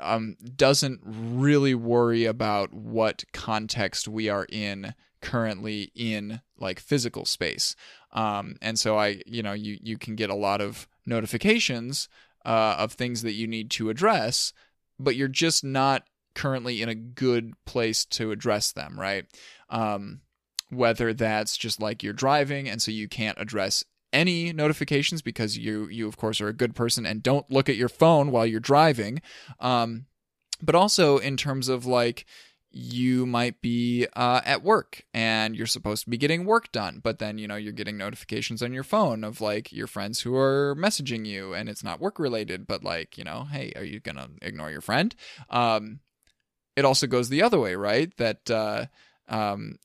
um, doesn't really worry about what context we are in currently in like physical space. Um, and so I, you know, you you can get a lot of notifications uh, of things that you need to address, but you're just not currently in a good place to address them, right? Um, whether that's just like you're driving and so you can't address any notifications because you you of course are a good person and don't look at your phone while you're driving um, but also in terms of like you might be uh, at work and you're supposed to be getting work done, but then, you know, you're getting notifications on your phone of like your friends who are messaging you and it's not work related, but like, you know, hey, are you to ignore your friend? Um, it also goes the other way, right? That, uh, um,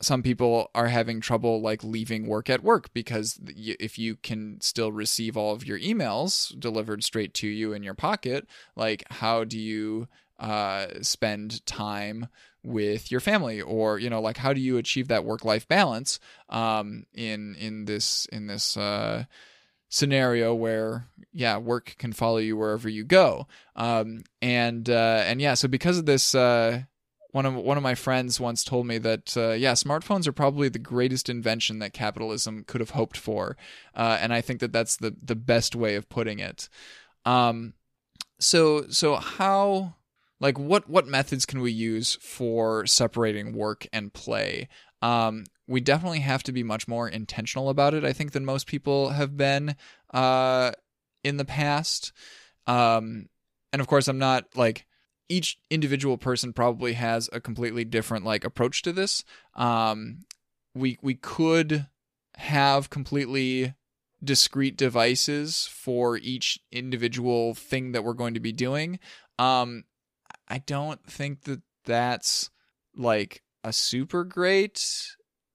some people are having trouble like leaving work at work because if you can still receive all of your emails delivered straight to you in your pocket, like how do you uh, spend time with your family or you know like how do you achieve that work life balance um, in in this in this uh, scenario where yeah work can follow you wherever you go? Um, and uh, and yeah so because of this uh, one of one of my friends once told me that uh, yeah smartphones are probably the greatest invention that capitalism could have hoped for uh, and I think that that's the the best way of putting it. Um, so so how like what what methods can we use for separating work and play? Um, we definitely have to be much more intentional about it i think than most people have been uh, in the past. Um, and of course i'm not like each individual person probably has a completely different like approach to this. Um, we we could have completely discrete devices for each individual thing that we're going to be doing. Um, I don't think that that's like a super great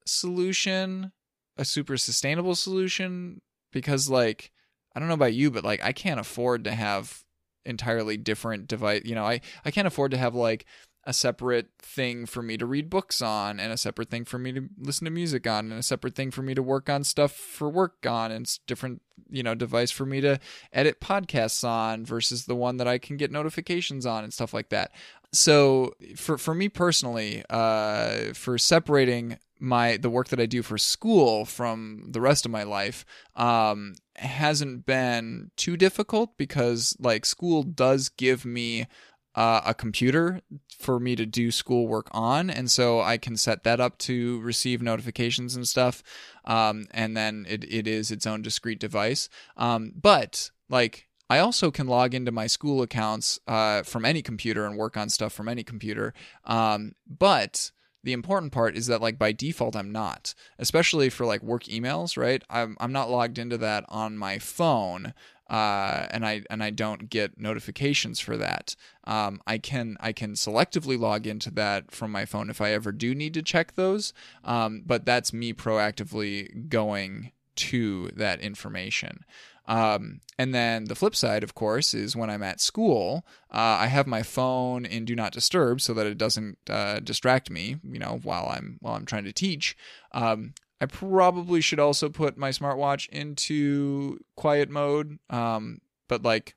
solution, a super sustainable solution because like I don't know about you but like I can't afford to have entirely different device, you know, I I can't afford to have like a separate thing for me to read books on and a separate thing for me to listen to music on and a separate thing for me to work on stuff for work on and different you know device for me to edit podcasts on versus the one that I can get notifications on and stuff like that. So for for me personally, uh, for separating my the work that I do for school from the rest of my life um, hasn't been too difficult because like school does give me uh, a computer for me to do schoolwork on, and so I can set that up to receive notifications and stuff. Um, and then it, it is its own discrete device. Um, but like I also can log into my school accounts uh, from any computer and work on stuff from any computer. Um, but the important part is that like by default I'm not, especially for like work emails, right? I'm I'm not logged into that on my phone uh, and I and I don't get notifications for that. Um, I can I can selectively log into that from my phone if I ever do need to check those, um, but that's me proactively going to that information. Um, and then the flip side, of course, is when I'm at school, uh, I have my phone in do not disturb so that it doesn't uh, distract me, you know, while I'm while I'm trying to teach. Um, I probably should also put my smartwatch into quiet mode. Um, but like,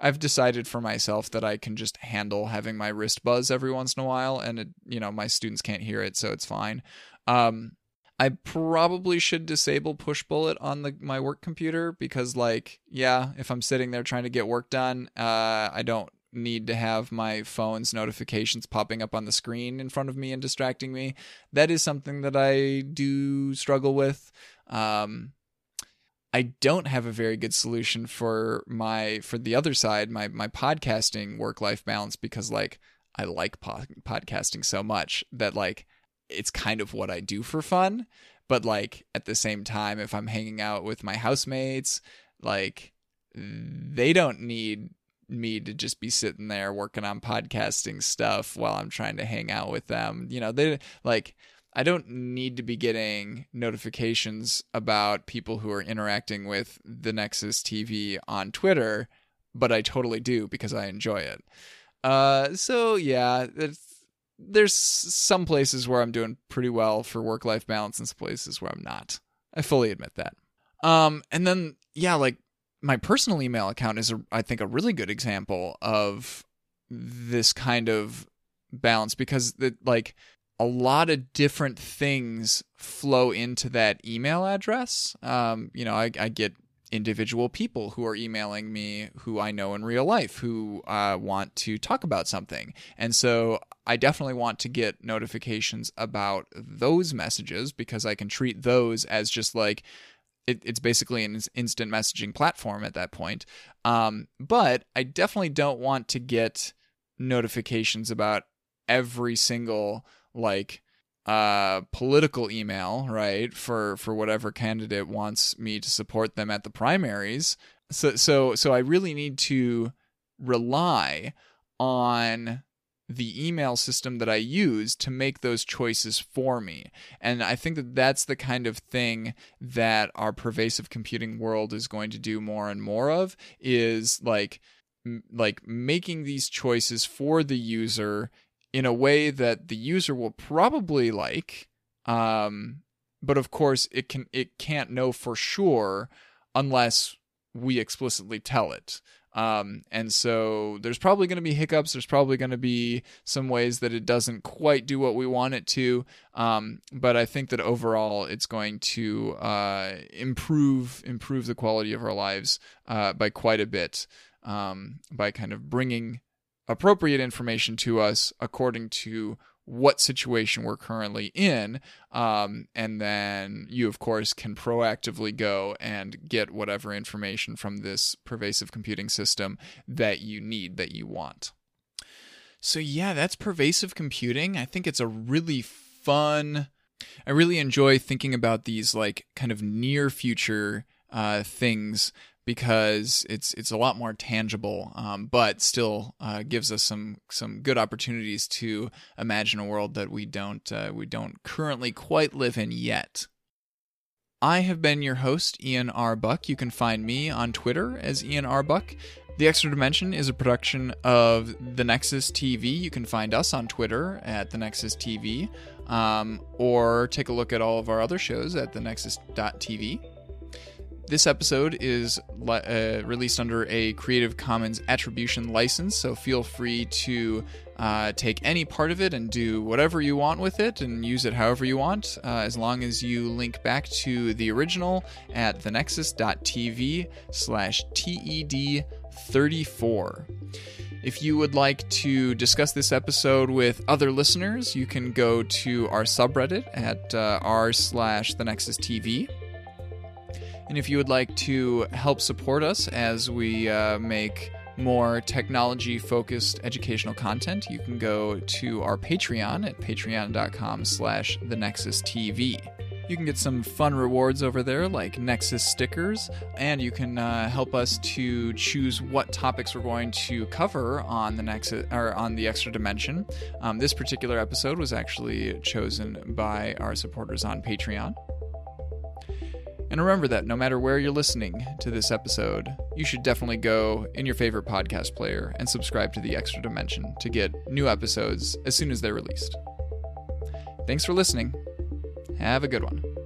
I've decided for myself that I can just handle having my wrist buzz every once in a while, and it, you know my students can't hear it, so it's fine. Um, I probably should disable Pushbullet on the my work computer because, like, yeah, if I'm sitting there trying to get work done, uh, I don't need to have my phone's notifications popping up on the screen in front of me and distracting me. That is something that I do struggle with. Um, I don't have a very good solution for my for the other side, my my podcasting work life balance because like I like po- podcasting so much that like it's kind of what I do for fun, but like at the same time if I'm hanging out with my housemates, like they don't need me to just be sitting there working on podcasting stuff while I'm trying to hang out with them. You know, they like I don't need to be getting notifications about people who are interacting with the Nexus TV on Twitter, but I totally do because I enjoy it. Uh, so yeah, there's some places where I'm doing pretty well for work life balance, and some places where I'm not. I fully admit that. Um, and then yeah, like my personal email account is, a, I think, a really good example of this kind of balance because like a lot of different things flow into that email address. Um, you know, I, I, get individual people who are emailing me who I know in real life who uh, want to talk about something. And so I definitely want to get notifications about those messages because I can treat those as just like it, it's basically an instant messaging platform at that point. Um, but I definitely don't want to get notifications about every single like uh political email right for for whatever candidate wants me to support them at the primaries so so so i really need to rely on the email system that I use to make those choices for me. And I think that that's the kind of thing that our pervasive computing world is going to do more and more of is like m- like making these choices for the user in a way that the user will probably like um but of course it can it can't know for sure unless we explicitly tell it um, and so there's probably going to be hiccups. There's probably going to be some ways that it doesn't quite do what we want it to. Um, but I think that overall, it's going to uh, improve improve the quality of our lives uh, by quite a bit um, by kind of bringing appropriate information to us according to what situation we're currently in. Um, and then you, of course, can proactively go and get whatever information from this pervasive computing system that you need, that you want. So, yeah, that's pervasive computing. I think it's a really fun. I really enjoy thinking about these, like, kind of near future uh, things because it's it's a lot more tangible, um, but still uh, gives us some some good opportunities to imagine a world that we don't uh, we don't currently quite live in yet. I have been your host, Ian R. Buck. You can find me on Twitter as Ian R. Buck. The Extra Dimension is a production of The Nexus TV. You can find us on Twitter at The Nexus TV, um, or take a look at all of our other shows at thenexus.tv. This episode is uh, released under a Creative Commons attribution license, so feel free to uh, take any part of it and do whatever you want with it and use it however you want, uh, as long as you link back to the original at thenexus.tv slash TED34. If you would like to discuss this episode with other listeners, you can go to our subreddit at uh, r slash the Nexus TV. And if you would like to help support us as we uh, make more technology focused educational content, you can go to our Patreon at patreon.com slash the Nexus TV. You can get some fun rewards over there, like Nexus stickers, and you can uh, help us to choose what topics we're going to cover on the Nexus or on the Extra Dimension. Um, this particular episode was actually chosen by our supporters on Patreon. And remember that no matter where you're listening to this episode, you should definitely go in your favorite podcast player and subscribe to The Extra Dimension to get new episodes as soon as they're released. Thanks for listening. Have a good one.